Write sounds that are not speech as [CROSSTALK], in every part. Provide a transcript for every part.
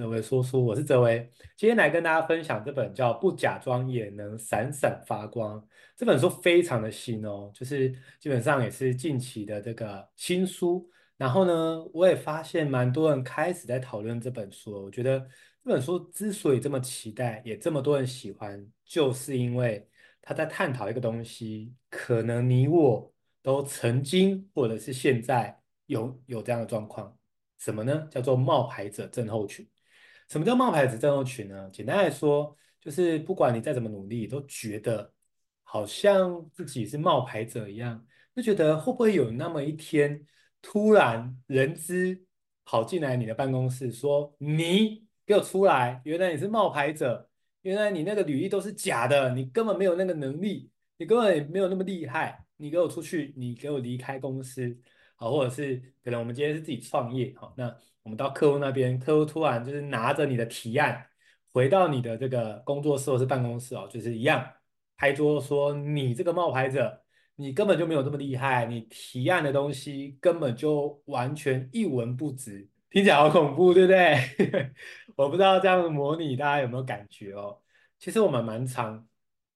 哲维说书，我是哲维，今天来跟大家分享这本叫《不假装也能闪闪发光》这本书，非常的新哦，就是基本上也是近期的这个新书。然后呢，我也发现蛮多人开始在讨论这本书。我觉得这本书之所以这么期待，也这么多人喜欢，就是因为他在探讨一个东西，可能你我都曾经或者是现在有有这样的状况。什么呢？叫做冒牌者症候群。什么叫冒牌者战斗群呢？简单来说，就是不管你再怎么努力，都觉得好像自己是冒牌者一样，就觉得会不会有那么一天，突然人资跑进来你的办公室，说：“你给我出来！原来你是冒牌者，原来你那个履历都是假的，你根本没有那个能力，你根本也没有那么厉害，你给我出去，你给我离开公司。”好，或者是可能我们今天是自己创业，好，那我们到客户那边，客户突然就是拿着你的提案回到你的这个工作室或是办公室哦，就是一样拍桌说，你这个冒牌者，你根本就没有这么厉害，你提案的东西根本就完全一文不值，听起来好恐怖，对不对？[LAUGHS] 我不知道这样的模拟大家有没有感觉哦？其实我们蛮常，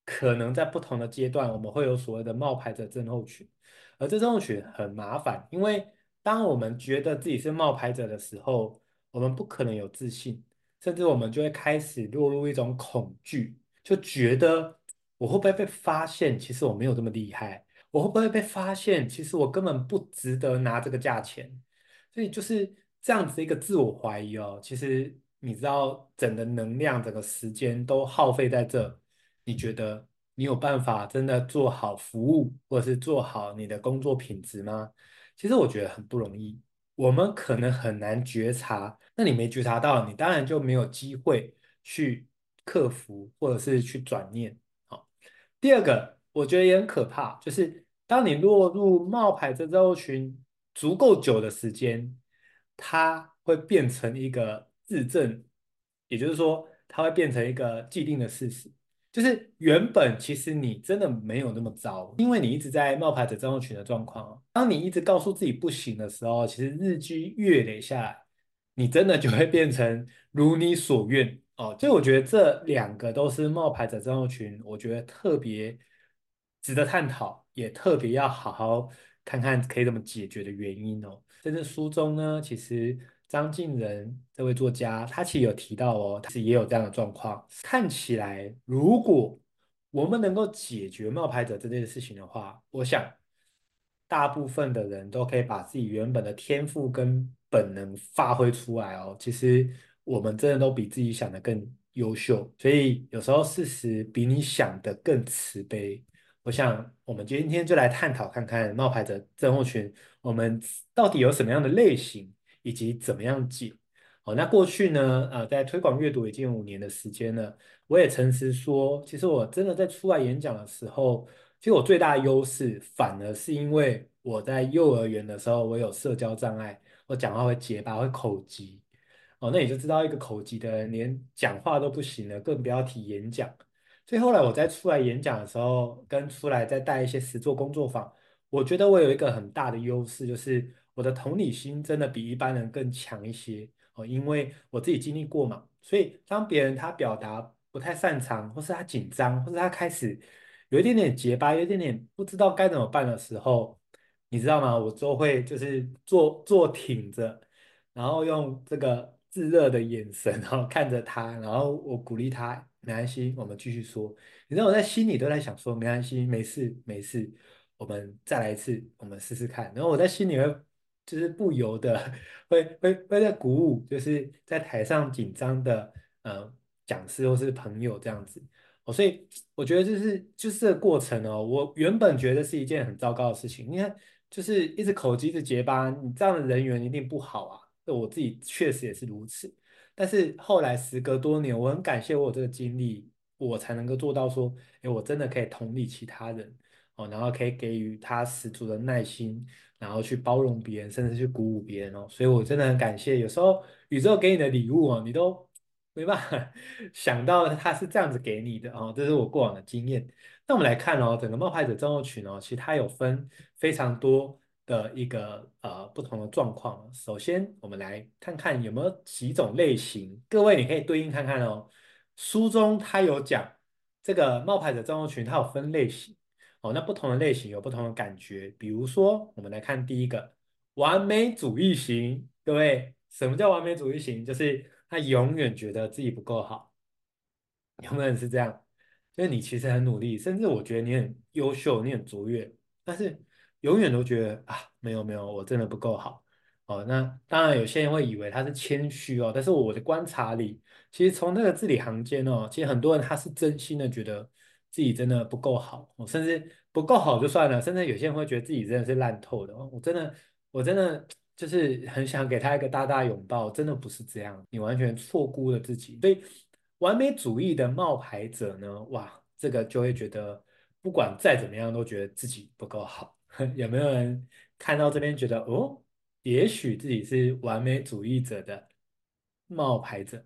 可能在不同的阶段，我们会有所谓的冒牌者症候群。而这种群很麻烦，因为当我们觉得自己是冒牌者的时候，我们不可能有自信，甚至我们就会开始落入一种恐惧，就觉得我会不会被发现？其实我没有这么厉害，我会不会被发现？其实我根本不值得拿这个价钱，所以就是这样子一个自我怀疑哦。其实你知道，整个能量、整个时间都耗费在这，你觉得？你有办法真的做好服务，或者是做好你的工作品质吗？其实我觉得很不容易，我们可能很难觉察。那你没觉察到，你当然就没有机会去克服，或者是去转念。好，第二个我觉得也很可怕，就是当你落入冒牌这周群足够久的时间，它会变成一个自证，也就是说，它会变成一个既定的事实。就是原本其实你真的没有那么糟，因为你一直在冒牌者症候群的状况。当你一直告诉自己不行的时候，其实日积月累下来，你真的就会变成如你所愿哦。所以我觉得这两个都是冒牌者症候群，我觉得特别值得探讨，也特别要好好看看可以怎么解决的原因哦。在这书中呢，其实。张敬仁这位作家，他其实有提到哦，他其实也有这样的状况。看起来，如果我们能够解决冒牌者这件事情的话，我想大部分的人都可以把自己原本的天赋跟本能发挥出来哦。其实我们真的都比自己想的更优秀，所以有时候事实比你想的更慈悲。我想我们今天就来探讨看看冒牌者症候群，我们到底有什么样的类型？以及怎么样解？好，那过去呢？呃，在推广阅读已经有五年的时间了。我也诚实说，其实我真的在出来演讲的时候，其实我最大的优势，反而是因为我在幼儿园的时候，我有社交障碍，我讲话会结巴，会口吃。哦，那你就知道一个口吃的人连讲话都不行了，更不要提演讲。所以后来我在出来演讲的时候，跟出来再带一些实作工作坊，我觉得我有一个很大的优势，就是。我的同理心真的比一般人更强一些哦，因为我自己经历过嘛，所以当别人他表达不太擅长，或是他紧张，或是他开始有一点点结巴，有一点点不知道该怎么办的时候，你知道吗？我就会就是坐坐挺着，然后用这个炙热的眼神，然后看着他，然后我鼓励他，没关系，我们继续说。你知道我在心里都在想说，没关系，没事，没事，我们再来一次，我们试试看。然后我在心里会。就是不由得会会会在鼓舞，就是在台上紧张的呃讲师或是朋友这样子。哦，所以我觉得就是就是这个过程哦，我原本觉得是一件很糟糕的事情，你看就是一直口吃一直结巴，你这样的人缘一定不好啊，那我自己确实也是如此，但是后来时隔多年，我很感谢我这个经历，我才能够做到说，诶，我真的可以同理其他人。哦，然后可以给予他十足的耐心。然后去包容别人，甚至去鼓舞别人哦，所以我真的很感谢。有时候宇宙给你的礼物哦，你都没办法 [LAUGHS] 想到它是这样子给你的哦，这是我过往的经验。那我们来看哦，整个冒牌者症候群哦，其实它有分非常多的一个呃不同的状况。首先，我们来看看有没有几种类型，各位你可以对应看看哦。书中它有讲这个冒牌者症候群，它有分类型哦。那不同的类型有不同的感觉，比如说，我们来看第一个完美主义型，各位，什么叫完美主义型？就是他永远觉得自己不够好，有没有人是这样？就是你其实很努力，甚至我觉得你很优秀，你很卓越，但是永远都觉得啊，没有没有，我真的不够好哦。那当然有些人会以为他是谦虚哦，但是我的观察里，其实从那个字里行间哦，其实很多人他是真心的觉得自己真的不够好，我，甚至不够好就算了，甚至有些人会觉得自己真的是烂透的。我真的我真的就是很想给他一个大大拥抱，真的不是这样，你完全错估了自己，所以。完美主义的冒牌者呢？哇，这个就会觉得不管再怎么样都觉得自己不够好。[LAUGHS] 有没有人看到这边觉得哦，也许自己是完美主义者的冒牌者？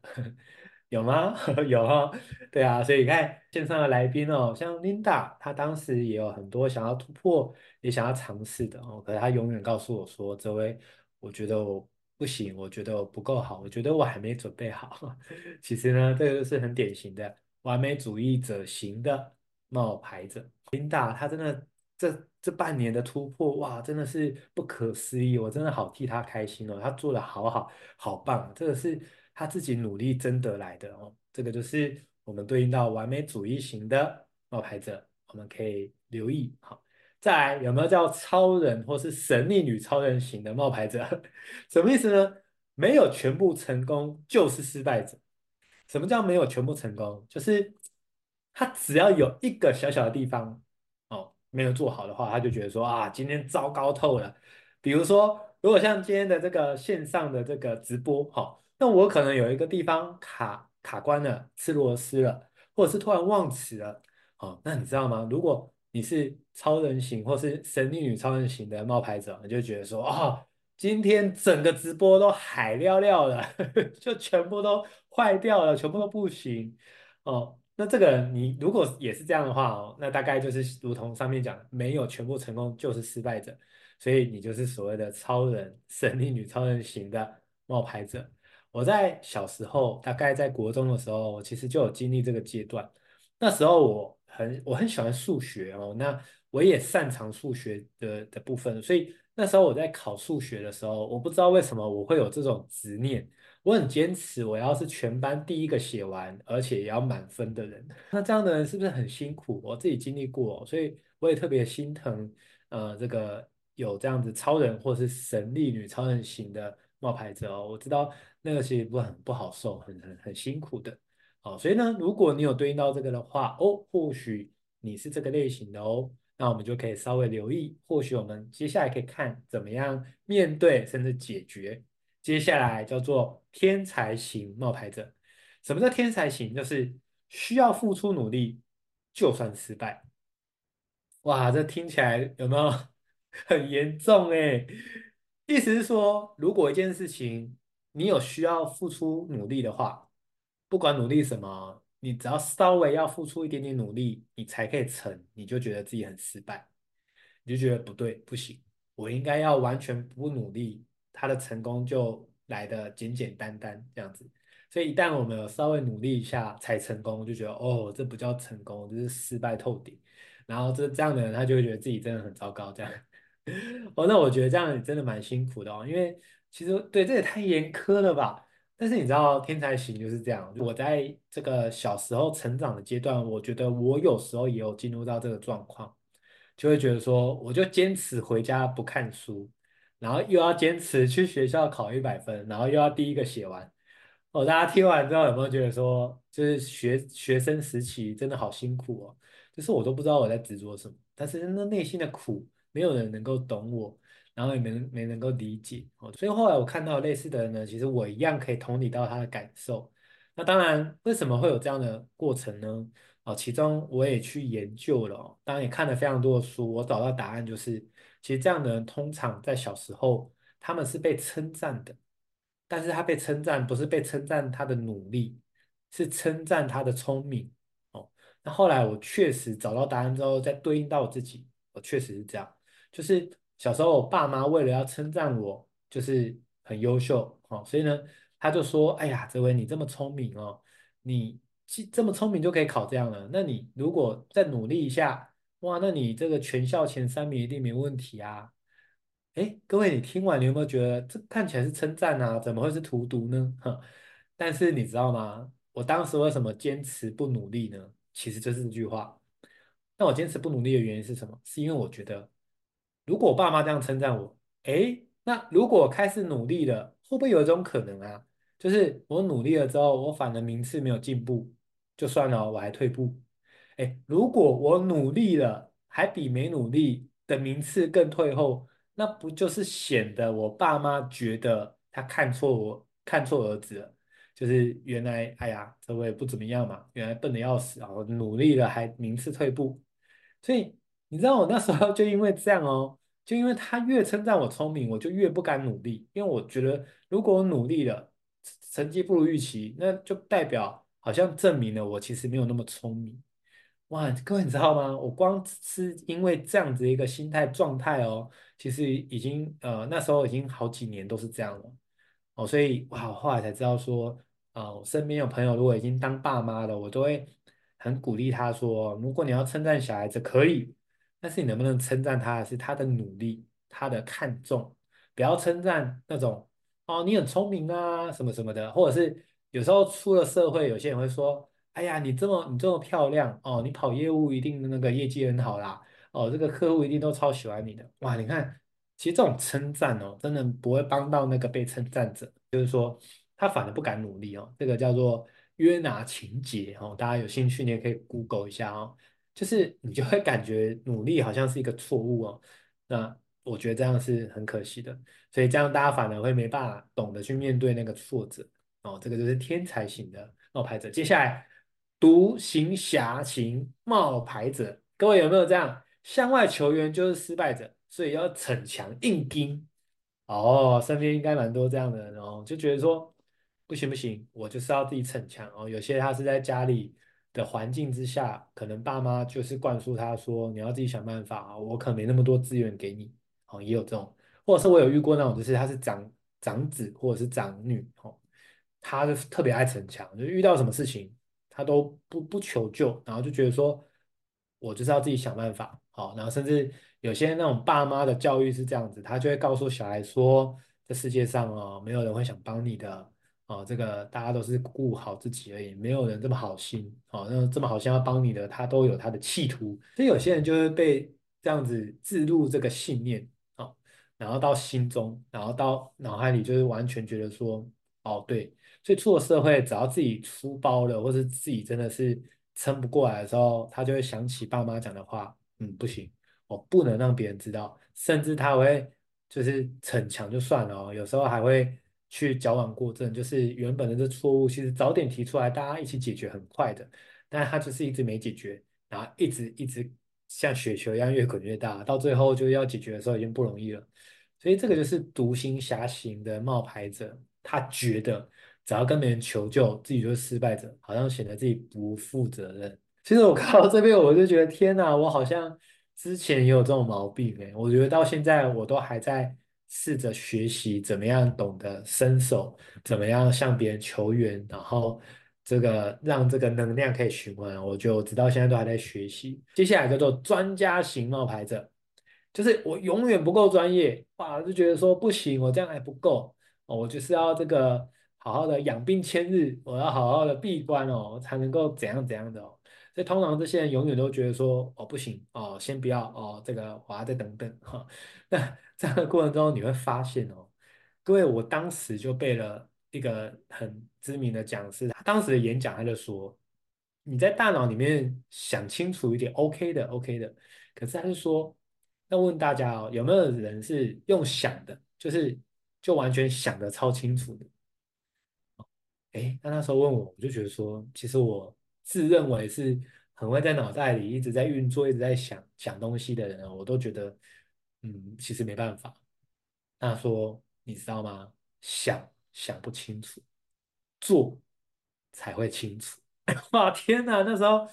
有吗？[LAUGHS] 有哈，对啊，所以你看线上的来宾哦，像 Linda，她当时也有很多想要突破，也想要尝试的哦，可是她永远告诉我说：“这位，我觉得我。”不行，我觉得我不够好，我觉得我还没准备好。其实呢，这个是很典型的完美主义者型的冒牌者。Linda，她真的这这半年的突破，哇，真的是不可思议，我真的好替她开心哦，她做得好好，好棒，这个是他自己努力争得来的哦。这个就是我们对应到完美主义型的冒牌者，我们可以留意好。再来，有没有叫超人或是神力女超人型的冒牌者？[LAUGHS] 什么意思呢？没有全部成功就是失败者。什么叫没有全部成功？就是他只要有一个小小的地方哦没有做好的话，他就觉得说啊，今天糟糕透了。比如说，如果像今天的这个线上的这个直播，哈、那我可能有一个地方卡卡关了，吃螺丝了，或者是突然忘词了，哦，那你知道吗？如果你是超人型或是神力女超人型的冒牌者，你就觉得说，哦，今天整个直播都海尿尿了，[LAUGHS] 就全部都坏掉了，全部都不行哦。那这个你如果也是这样的话哦，那大概就是如同上面讲，没有全部成功就是失败者，所以你就是所谓的超人、神力女超人型的冒牌者。我在小时候，大概在国中的时候，我其实就有经历这个阶段，那时候我。很，我很喜欢数学哦，那我也擅长数学的的部分，所以那时候我在考数学的时候，我不知道为什么我会有这种执念，我很坚持我要是全班第一个写完，而且也要满分的人。那这样的人是不是很辛苦？我自己经历过，所以我也特别心疼，呃，这个有这样子超人或是神力女超人型的冒牌者哦，我知道那个其实不很不好受，很很很辛苦的。好，所以呢，如果你有对应到这个的话，哦，或许你是这个类型的哦，那我们就可以稍微留意，或许我们接下来可以看怎么样面对甚至解决。接下来叫做天才型冒牌者。什么叫天才型？就是需要付出努力，就算失败。哇，这听起来有没有 [LAUGHS] 很严重诶？意思是说，如果一件事情你有需要付出努力的话。不管努力什么，你只要稍微要付出一点点努力，你才可以成，你就觉得自己很失败，你就觉得不对，不行，我应该要完全不努力，他的成功就来得简简单单这样子。所以一旦我们有稍微努力一下才成功，就觉得哦，这不叫成功，这是失败透顶。然后这这样的人，他就会觉得自己真的很糟糕，这样。[LAUGHS] 哦，那我觉得这样真的蛮辛苦的哦，因为其实对，这也太严苛了吧。但是你知道天才型就是这样。我在这个小时候成长的阶段，我觉得我有时候也有进入到这个状况，就会觉得说，我就坚持回家不看书，然后又要坚持去学校考一百分，然后又要第一个写完。哦，大家听完之后有没有觉得说，就是学学生时期真的好辛苦哦？就是我都不知道我在执着什么，但是那内心的苦，没有人能够懂我。然后也没没能够理解哦，所以后来我看到类似的人呢，其实我一样可以同理到他的感受。那当然，为什么会有这样的过程呢？哦，其中我也去研究了，当然也看了非常多的书，我找到答案就是，其实这样的人通常在小时候他们是被称赞的，但是他被称赞不是被称赞他的努力，是称赞他的聪明哦。那后来我确实找到答案之后，再对应到我自己，我确实是这样，就是。小时候我爸妈为了要称赞我，就是很优秀，哦，所以呢，他就说，哎呀，这位你这么聪明哦，你这么聪明就可以考这样了，那你如果再努力一下，哇，那你这个全校前三名一定没问题啊。哎，各位，你听完你有没有觉得这看起来是称赞啊？怎么会是荼毒呢？哼，但是你知道吗？我当时为什么坚持不努力呢？其实就是这句话。那我坚持不努力的原因是什么？是因为我觉得，如果我爸妈这样称赞我，哎，那如果开始努力了，会不会有一种可能啊？就是我努力了之后，我反而名次没有进步，就算了，我还退步。哎，如果我努力了，还比没努力的名次更退后。那不就是显得我爸妈觉得他看错我，看错儿子了？就是原来，哎呀，这位不怎么样嘛，原来笨得要死啊！我努力了还名次退步，所以你知道我那时候就因为这样哦，就因为他越称赞我聪明，我就越不敢努力，因为我觉得如果我努力了，成绩不如预期，那就代表好像证明了我其实没有那么聪明。哇，各位你知道吗？我光是因为这样子一个心态状态哦，其实已经呃那时候已经好几年都是这样了哦，所以哇，我后来才知道说啊、呃，我身边有朋友如果已经当爸妈了，我都会很鼓励他说，如果你要称赞小孩子可以，但是你能不能称赞他的是他的努力，他的看重，不要称赞那种哦你很聪明啊什么什么的，或者是有时候出了社会，有些人会说。哎呀，你这么你这么漂亮哦，你跑业务一定那个业绩很好啦哦，这个客户一定都超喜欢你的哇！你看，其实这种称赞哦，真的不会帮到那个被称赞者，就是说他反而不敢努力哦。这个叫做约拿情节哦，大家有兴趣你也可以 Google 一下哦。就是你就会感觉努力好像是一个错误哦。那我觉得这样是很可惜的，所以这样大家反而会没办法懂得去面对那个挫折哦。这个就是天才型的冒牌者。接下来。独行侠型冒牌者，各位有没有这样？向外求援就是失败者，所以要逞强硬拼。哦，身边应该蛮多这样的人哦，就觉得说不行不行，我就是要自己逞强哦。有些他是在家里的环境之下，可能爸妈就是灌输他说你要自己想办法啊，我可没那么多资源给你哦，也有这种，或者是我有遇过那种，就是他是长长子或者是长女哦，他就特别爱逞强，就遇到什么事情。他都不不求救，然后就觉得说，我就是要自己想办法，好，然后甚至有些那种爸妈的教育是这样子，他就会告诉小孩说，这世界上哦，没有人会想帮你的，哦，这个大家都是顾好自己而已，没有人这么好心，哦，那这么好心要帮你的，他都有他的企图，所以有些人就会被这样子置入这个信念，哦，然后到心中，然后到脑海里，就是完全觉得说，哦，对。所以出了社会，只要自己出包了，或是自己真的是撑不过来的时候，他就会想起爸妈讲的话，嗯，不行，我不能让别人知道，甚至他会就是逞强就算了哦，有时候还会去矫枉过正，就是原本的这错误，其实早点提出来，大家一起解决很快的，但他就是一直没解决，然后一直一直像雪球一样越滚越大，到最后就要解决的时候已经不容易了，所以这个就是独行侠型的冒牌者，他觉得。只要跟别人求救，自己就是失败者，好像显得自己不负责任。其实我看到这边，我就觉得天哪，我好像之前也有这种毛病哎。我觉得到现在我都还在试着学习怎么样懂得伸手，怎么样向别人求援，然后这个让这个能量可以循环。我就直到现在都还在学习。接下来叫做专家型冒牌者，就是我永远不够专业，哇，就觉得说不行，我这样还不够哦，我就是要这个。好好的养兵千日，我要好好的闭关哦，才能够怎样怎样的哦。所以通常这些人永远都觉得说，哦不行哦，先不要哦，这个我要再等等哈。[LAUGHS] 那这样的过程中，你会发现哦，各位，我当时就背了一个很知名的讲师，他当时的演讲他就说，你在大脑里面想清楚一点，OK 的，OK 的。可是他就说，那问大家哦，有没有人是用想的，就是就完全想的超清楚的？哎，那那时候问我，我就觉得说，其实我自认为是很会在脑袋里一直在运作、一直在想想东西的人，我都觉得，嗯，其实没办法。那说你知道吗？想想不清楚，做才会清楚。[LAUGHS] 哇，天哪！那时候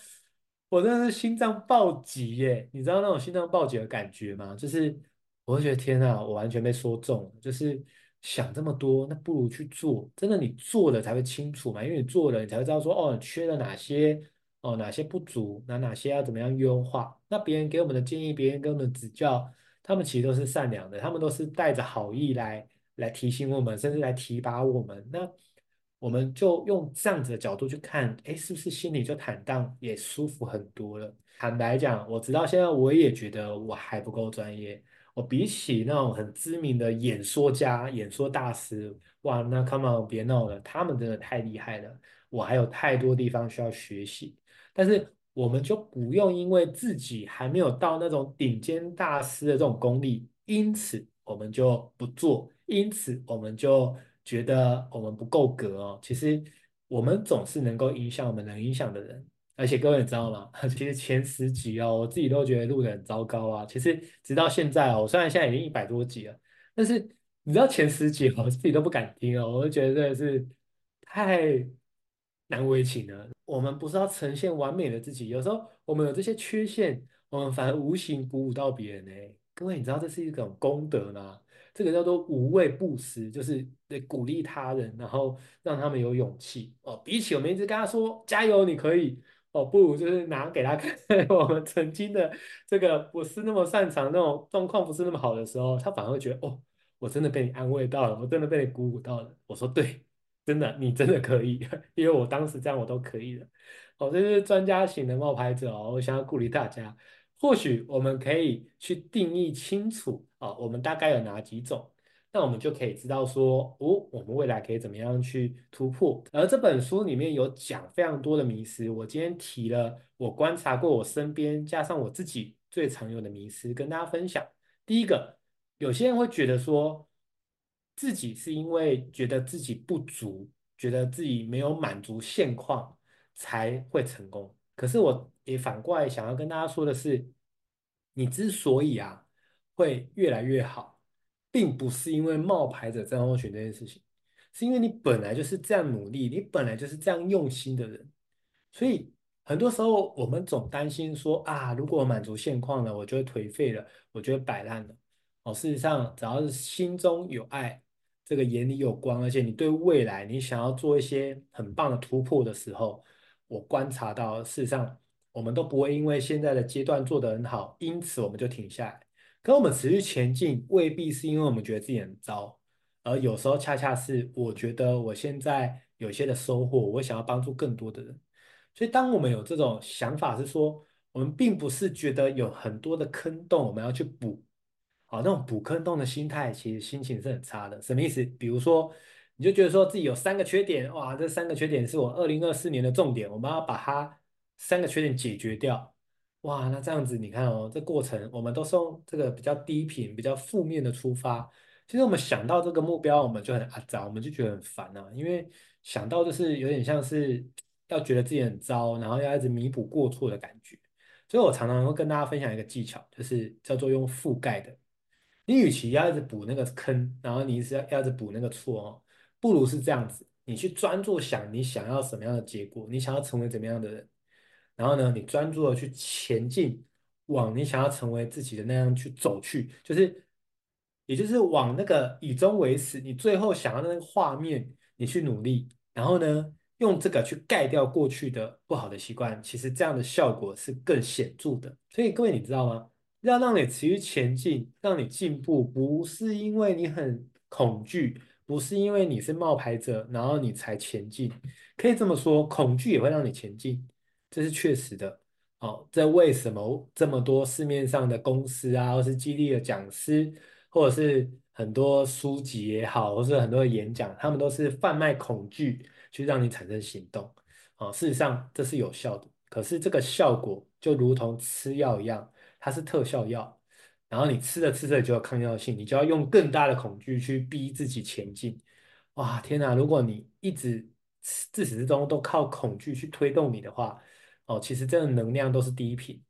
我真的是心脏暴击耶！你知道那种心脏暴击的感觉吗？就是我会觉得天啊，我完全被说中了，就是想这么多，那不如去做。真的，你做了才会清楚嘛，因为你做了，你才会知道说，哦，缺了哪些，哦，哪些不足，那哪些要怎么样优化。那别人给我们的建议，别人给我们的指教，他们其实都是善良的，他们都是带着好意来来提醒我们，甚至来提拔我们。那我们就用这样子的角度去看，哎，是不是心里就坦荡，也舒服很多了？坦白讲，我直到现在我也觉得我还不够专业。我比起那种很知名的演说家、演说大师，哇，那 come on，别闹了，他们真的太厉害了，我还有太多地方需要学习。但是我们就不用因为自己还没有到那种顶尖大师的这种功力，因此我们就不做，因此我们就觉得我们不够格哦。其实我们总是能够影响我们能影响的人。而且各位你知道吗？[LAUGHS] 其实前十集哦，我自己都觉得录得很糟糕啊。其实直到现在哦，我虽然现在已经一百多集了，但是你知道前十集我自己都不敢听哦，我就觉得真的是太难为情了。我们不是要呈现完美的自己，有时候我们有这些缺陷，我们反而无形鼓舞到别人呢。各位你知道这是一种功德吗？这个叫做无畏布施，就是得鼓励他人，然后让他们有勇气哦。比起我们一直跟他说加油，你可以。哦，不就是拿给他看 [LAUGHS] 我们曾经的这个不是那么擅长那种状况，不是那么好的时候，他反而会觉得哦，我真的被你安慰到了，我真的被你鼓舞到了。我说对，真的，你真的可以，[LAUGHS] 因为我当时这样我都可以了。哦，这是专家型的冒牌者哦，我想要鼓励大家，或许我们可以去定义清楚啊，哦，我们大概有哪几种。那我们就可以知道说，哦，我们未来可以怎么样去突破？而这本书里面有讲非常多的迷思，我今天提了我观察过我身边加上我自己最常有的迷思，跟大家分享。第一个，有些人会觉得说，自己是因为觉得自己不足，觉得自己没有满足现况才会成功。可是我也反过来想要跟大家说的是，你之所以啊会越来越好。并不是因为冒牌者症候选这件事情，是因为你本来就是这样努力，你本来就是这样用心的人，所以很多时候我们总担心说啊，如果我满足现况了，我就会颓废了，我就会摆烂了。哦，事实上，只要是心中有爱，这个眼里有光，而且你对未来你想要做一些很棒的突破的时候，我观察到，事实上我们都不会因为现在的阶段做得很好，因此我们就停下来。跟我们持续前进，未必是因为我们觉得自己很糟，而有时候恰恰是我觉得我现在有些的收获，我想要帮助更多的人。所以，当我们有这种想法，是说我们并不是觉得有很多的坑洞，我们要去补。好，那种补坑洞的心态，其实心情是很差的。什么意思？比如说，你就觉得说自己有三个缺点，哇，这三个缺点是我二零二四年的重点，我们要把它三个缺点解决掉。哇，那这样子你看哦，这过程我们都是用这个比较低频、比较负面的出发。其实我们想到这个目标，我们就很阿杂，我们就觉得很烦啊。因为想到就是有点像是要觉得自己很糟，然后要一直弥补过错的感觉。所以我常常会跟大家分享一个技巧，就是叫做用覆盖的。你与其要一直补那个坑，然后你是要要一直补那个错哦，不如是这样子，你去专注想你想要什么样的结果，你想要成为怎么样的人。然后呢，你专注的去前进，往你想要成为自己的那样去走去，就是，也就是往那个以终为始，你最后想要的那个画面，你去努力。然后呢，用这个去盖掉过去的不好的习惯，其实这样的效果是更显著的。所以各位，你知道吗？要让你持续前进，让你进步，不是因为你很恐惧，不是因为你是冒牌者，然后你才前进。可以这么说，恐惧也会让你前进。这是确实的，哦，这为什么这么多市面上的公司啊，或是激励的讲师，或者是很多书籍也好，或是很多的演讲，他们都是贩卖恐惧，去让你产生行动，哦，事实上这是有效的，可是这个效果就如同吃药一样，它是特效药，然后你吃着吃着就有抗药性，你就要用更大的恐惧去逼自己前进，哇，天哪！如果你一直自始至终都靠恐惧去推动你的话，哦，其实这个能量都是低频。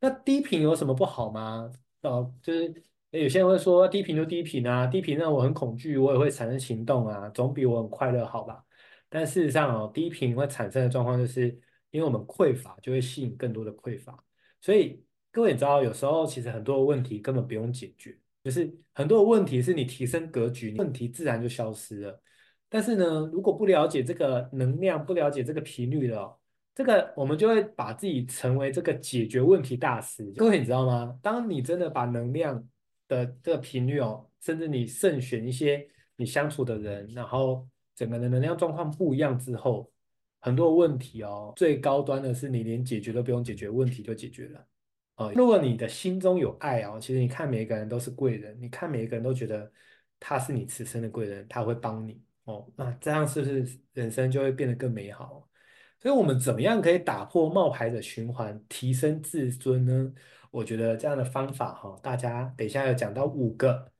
那低频有什么不好吗？哦，就是有些人会说低频就低频啊，低频让我很恐惧，我也会产生行动啊，总比我很快乐好吧？但事实上哦，低频会产生的状况就是，因为我们匮乏，就会吸引更多的匮乏。所以各位也知道，有时候其实很多问题根本不用解决，就是很多的问题是你提升格局，问题自然就消失了。但是呢，如果不了解这个能量，不了解这个频率的，这个我们就会把自己成为这个解决问题大师。各位你知道吗？当你真的把能量的这个频率哦，甚至你慎选一些你相处的人，然后整个的能量状况不一样之后，很多问题哦，最高端的是你连解决都不用解决，问题就解决了。哦，如果你的心中有爱哦，其实你看每一个人都是贵人，你看每一个人都觉得他是你此生的贵人，他会帮你哦，那这样是不是人生就会变得更美好？所以，我们怎么样可以打破冒牌的循环，提升自尊呢？我觉得这样的方法哈，大家等一下要讲到五个，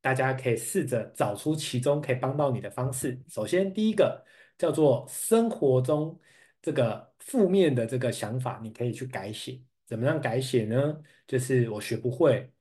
大家可以试着找出其中可以帮到你的方式。首先，第一个叫做生活中这个负面的这个想法，你可以去改写。怎么样改写呢？就是我学不会，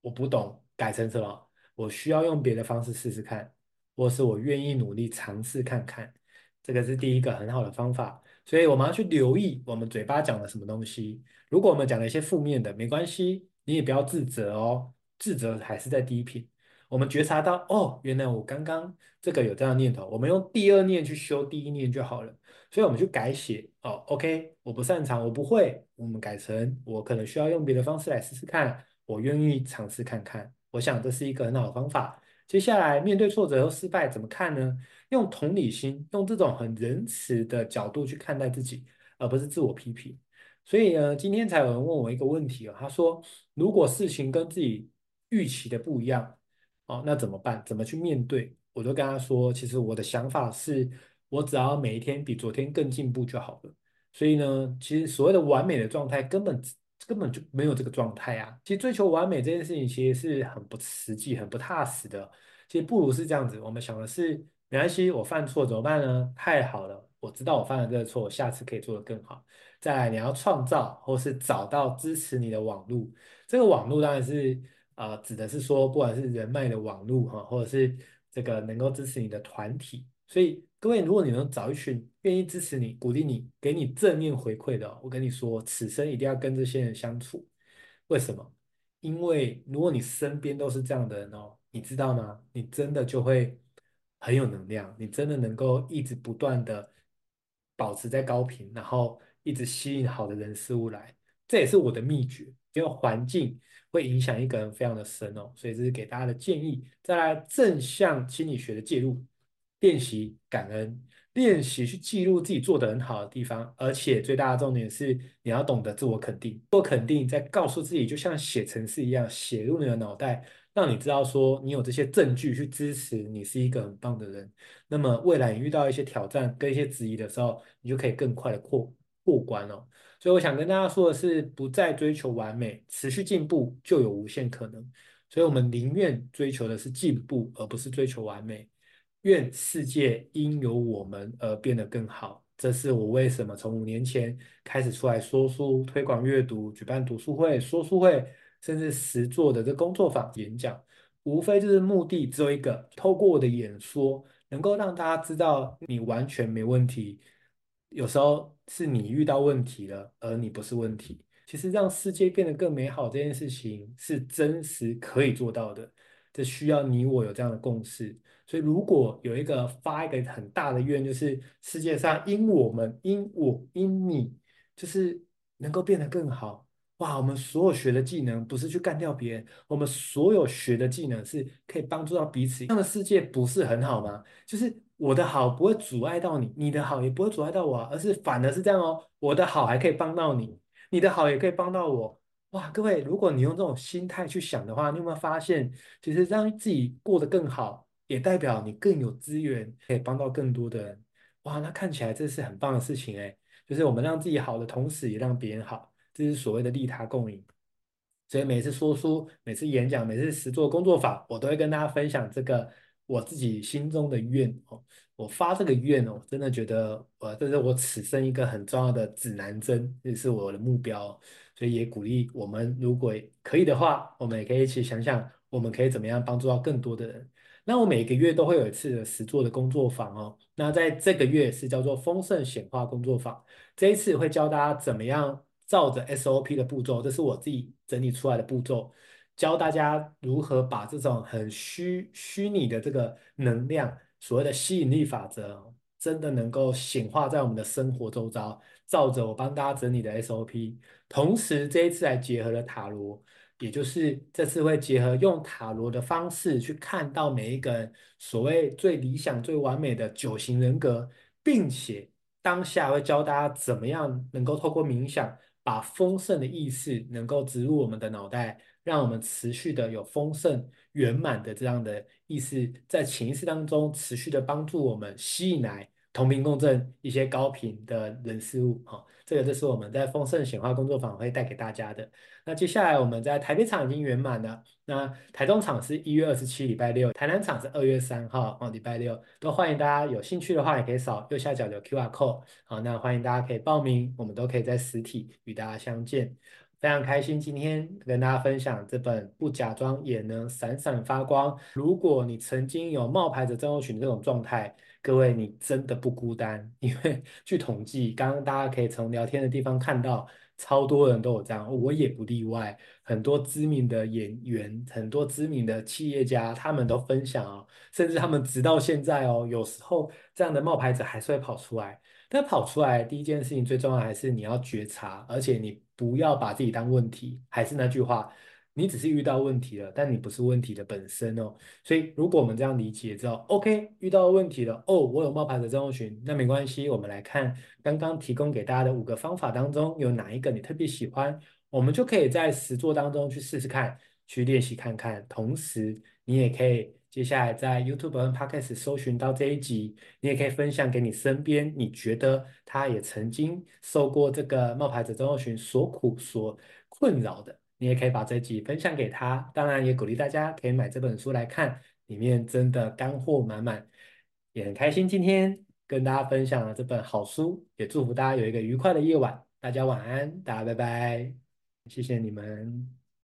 我不懂，改成什么？我需要用别的方式试试看，或是我愿意努力尝试看看。这个是第一个很好的方法。所以我们要去留意我们嘴巴讲了什么东西。如果我们讲了一些负面的，没关系，你也不要自责哦，自责还是在第一品。我们觉察到，哦，原来我刚刚这个有这样的念头，我们用第二念去修第一念就好了。所以我们去改写哦，OK，我不擅长，我不会，我们改成我可能需要用别的方式来试试看，我愿意尝试看看。我想这是一个很好的方法。接下来面对挫折和失败怎么看呢？用同理心，用这种很仁慈的角度去看待自己，而不是自我批评。所以呢，今天才有人问我一个问题啊，他说如果事情跟自己预期的不一样，哦，那怎么办？怎么去面对？我就跟他说，其实我的想法是。我只要每一天比昨天更进步就好了。所以呢，其实所谓的完美的状态，根本根本就没有这个状态啊。其实追求完美这件事情，其实是很不实际、很不踏实的。其实不如是这样子，我们想的是，没关系，我犯错怎么办呢？太好了，我知道我犯了这个错，我下次可以做得更好。再来，你要创造或是找到支持你的网络。这个网络当然是呃，指的是说，不管是人脉的网络哈，或者是这个能够支持你的团体。所以。各位，如果你能找一群愿意支持你、鼓励你、给你正面回馈的，我跟你说，此生一定要跟这些人相处。为什么？因为如果你身边都是这样的人哦，你知道吗？你真的就会很有能量，你真的能够一直不断的保持在高频，然后一直吸引好的人事物来。这也是我的秘诀，因为环境会影响一个人非常的深哦，所以这是给大家的建议。再来，正向心理学的介入。练习感恩，练习去记录自己做得很好的地方，而且最大的重点是你要懂得自我肯定。自我肯定在告诉自己，就像写程式一样，写入你的脑袋，让你知道说你有这些证据去支持你是一个很棒的人。那么未来你遇到一些挑战跟一些质疑的时候，你就可以更快的过过关哦。所以我想跟大家说的是，不再追求完美，持续进步就有无限可能。所以我们宁愿追求的是进步，而不是追求完美。愿世界因有我们而变得更好。这是我为什么从五年前开始出来说书、推广阅读、举办读书会、说书会，甚至实作的这工作坊演讲，无非就是目的只有一个：透过我的演说，能够让大家知道你完全没问题。有时候是你遇到问题了，而你不是问题。其实让世界变得更美好这件事情是真实可以做到的，这需要你我有这样的共识。所以，如果有一个发一个很大的愿，就是世界上因我们、因我、因你，就是能够变得更好。哇，我们所有学的技能不是去干掉别人，我们所有学的技能是可以帮助到彼此。这样的世界不是很好吗？就是我的好不会阻碍到你，你的好也不会阻碍到我，而是反而是这样哦。我的好还可以帮到你，你的好也可以帮到我。哇，各位，如果你用这种心态去想的话，你有没有发现，其实让自己过得更好？也代表你更有资源，可以帮到更多的人。哇，那看起来这是很棒的事情哎！就是我们让自己好的同时，也让别人好，这是所谓的利他共赢。所以每次说书、每次演讲、每次实作工作坊，我都会跟大家分享这个我自己心中的愿哦。我发这个愿哦，真的觉得呃，这是我此生一个很重要的指南针，这是我的目标。所以也鼓励我们，如果可以的话，我们也可以一起想想，我们可以怎么样帮助到更多的人。那我每个月都会有一次的实作的工作坊哦。那在这个月是叫做丰盛显化工作坊，这一次会教大家怎么样照着 SOP 的步骤，这是我自己整理出来的步骤，教大家如何把这种很虚虚拟的这个能量，所谓的吸引力法则，真的能够显化在我们的生活周遭。照着我帮大家整理的 SOP，同时这一次还结合了塔罗，也就是这次会结合用塔罗的方式去看到每一个人所谓最理想、最完美的九型人格，并且当下会教大家怎么样能够透过冥想，把丰盛的意识能够植入我们的脑袋，让我们持续的有丰盛圆满的这样的意识，在潜意识当中持续的帮助我们吸引来。同频共振一些高频的人事物，哈，这个就是我们在丰盛显化工作坊会带给大家的。那接下来我们在台北场已经圆满了，那台中场是一月二十七礼拜六，台南场是二月三号哦，礼拜六都欢迎大家有兴趣的话也可以扫右下角的 QR code，好，那欢迎大家可以报名，我们都可以在实体与大家相见。非常开心今天跟大家分享这本《不假装也能闪闪发光》。如果你曾经有冒牌者症候群这种状态，各位你真的不孤单，因为据统计，刚刚大家可以从聊天的地方看到，超多人都有这样，我也不例外。很多知名的演员，很多知名的企业家，他们都分享哦，甚至他们直到现在哦，有时候这样的冒牌者还是会跑出来。但跑出来第一件事情最重要还是你要觉察，而且你不要把自己当问题。还是那句话，你只是遇到问题了，但你不是问题的本身哦。所以如果我们这样理解之后，OK，遇到问题了，哦，我有冒牌者症候群，那没关系。我们来看刚刚提供给大家的五个方法当中，有哪一个你特别喜欢，我们就可以在实作当中去试试看，去练习看看。同时，你也可以。接下来在 YouTube 和 Podcast 搜寻到这一集，你也可以分享给你身边你觉得他也曾经受过这个冒牌者症候群所苦所困扰的，你也可以把这集分享给他。当然也鼓励大家可以买这本书来看，里面真的干货满满，也很开心今天跟大家分享了这本好书，也祝福大家有一个愉快的夜晚。大家晚安，大家拜拜，谢谢你们。